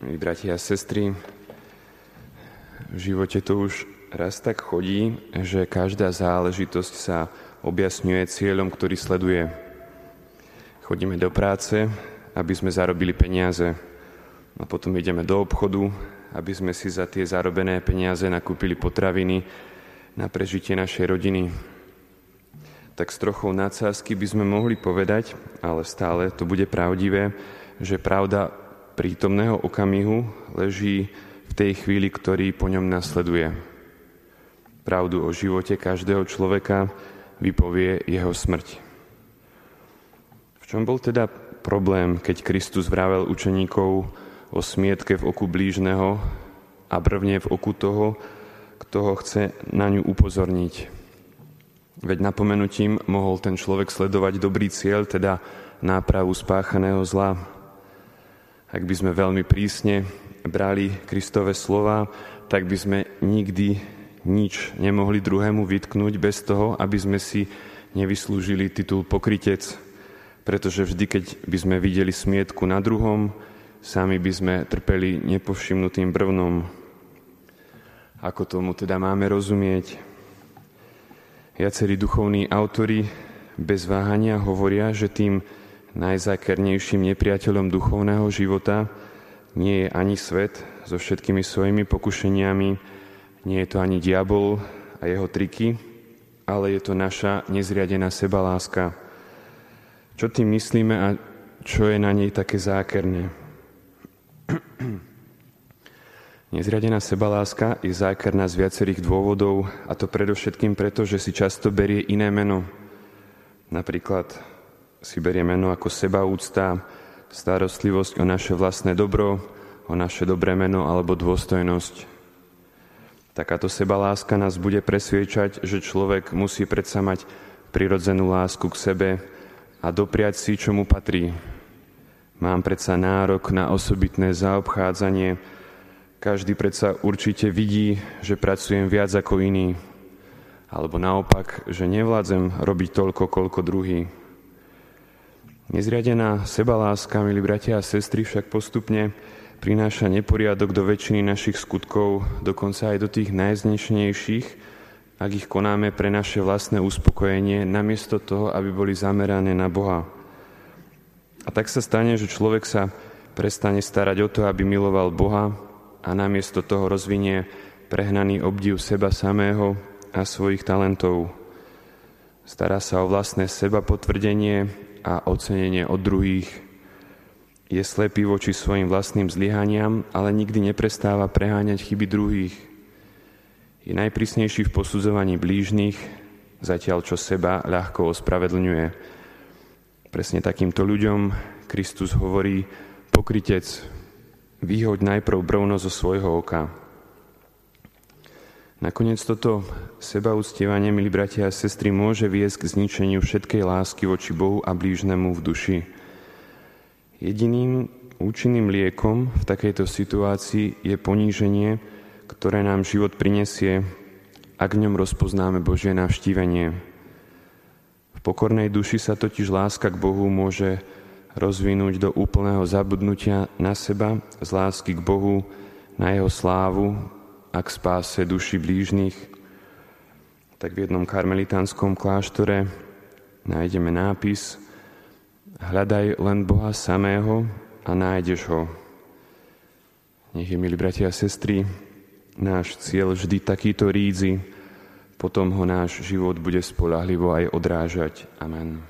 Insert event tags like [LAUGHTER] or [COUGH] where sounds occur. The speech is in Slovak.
Milí bratia a sestry, v živote to už raz tak chodí, že každá záležitosť sa objasňuje cieľom, ktorý sleduje. Chodíme do práce, aby sme zarobili peniaze. A potom ideme do obchodu, aby sme si za tie zarobené peniaze nakúpili potraviny na prežitie našej rodiny. Tak s trochou nadsázky by sme mohli povedať, ale stále to bude pravdivé, že pravda prítomného okamihu leží v tej chvíli, ktorý po ňom nasleduje. Pravdu o živote každého človeka vypovie jeho smrť. V čom bol teda problém, keď Kristus vravel učeníkov o smietke v oku blížneho a brvne v oku toho, kto ho chce na ňu upozorniť? Veď napomenutím mohol ten človek sledovať dobrý cieľ, teda nápravu spáchaného zla, ak by sme veľmi prísne brali Kristove slova, tak by sme nikdy nič nemohli druhému vytknúť bez toho, aby sme si nevyslúžili titul pokrytec, pretože vždy, keď by sme videli smietku na druhom, sami by sme trpeli nepovšimnutým brvnom. Ako tomu teda máme rozumieť? Viacerí duchovní autory bez váhania hovoria, že tým najzákernejším nepriateľom duchovného života nie je ani svet so všetkými svojimi pokušeniami, nie je to ani diabol a jeho triky, ale je to naša nezriadená sebaláska. Čo tým myslíme a čo je na nej také zákerné? [CLEARS THROAT] Nezriadená sebaláska je zákerná z viacerých dôvodov a to predovšetkým preto, že si často berie iné meno. Napríklad si berie meno ako sebaúcta, starostlivosť o naše vlastné dobro, o naše dobré meno alebo dôstojnosť. Takáto sebaláska nás bude presviečať, že človek musí predsa mať prirodzenú lásku k sebe a dopriať si, čo mu patrí. Mám predsa nárok na osobitné zaobchádzanie. Každý predsa určite vidí, že pracujem viac ako iný. Alebo naopak, že nevládzem robiť toľko, koľko druhý. Nezriadená sebaláska, milí bratia a sestry, však postupne prináša neporiadok do väčšiny našich skutkov, dokonca aj do tých najznešenejších, ak ich konáme pre naše vlastné uspokojenie, namiesto toho, aby boli zamerané na Boha. A tak sa stane, že človek sa prestane starať o to, aby miloval Boha a namiesto toho rozvinie prehnaný obdiv seba samého a svojich talentov. Stará sa o vlastné seba potvrdenie a ocenenie od druhých. Je slepý voči svojim vlastným zlyhaniam, ale nikdy neprestáva preháňať chyby druhých. Je najprísnejší v posudzovaní blížnych, zatiaľ čo seba ľahko ospravedlňuje. Presne takýmto ľuďom Kristus hovorí, pokrytec, vyhoď najprv brvno zo svojho oka. Nakoniec toto sebaúctievanie, milí bratia a sestry, môže viesť k zničeniu všetkej lásky voči Bohu a blížnemu v duši. Jediným účinným liekom v takejto situácii je poníženie, ktoré nám život prinesie, ak v ňom rozpoznáme Božie navštívenie. V pokornej duši sa totiž láska k Bohu môže rozvinúť do úplného zabudnutia na seba, z lásky k Bohu, na jeho slávu, a k spáse duši blížnych, tak v jednom karmelitánskom kláštore nájdeme nápis Hľadaj len Boha samého a nájdeš ho. Nech je, milí bratia a sestry, náš cieľ vždy takýto rídzi, potom ho náš život bude spolahlivo aj odrážať. Amen.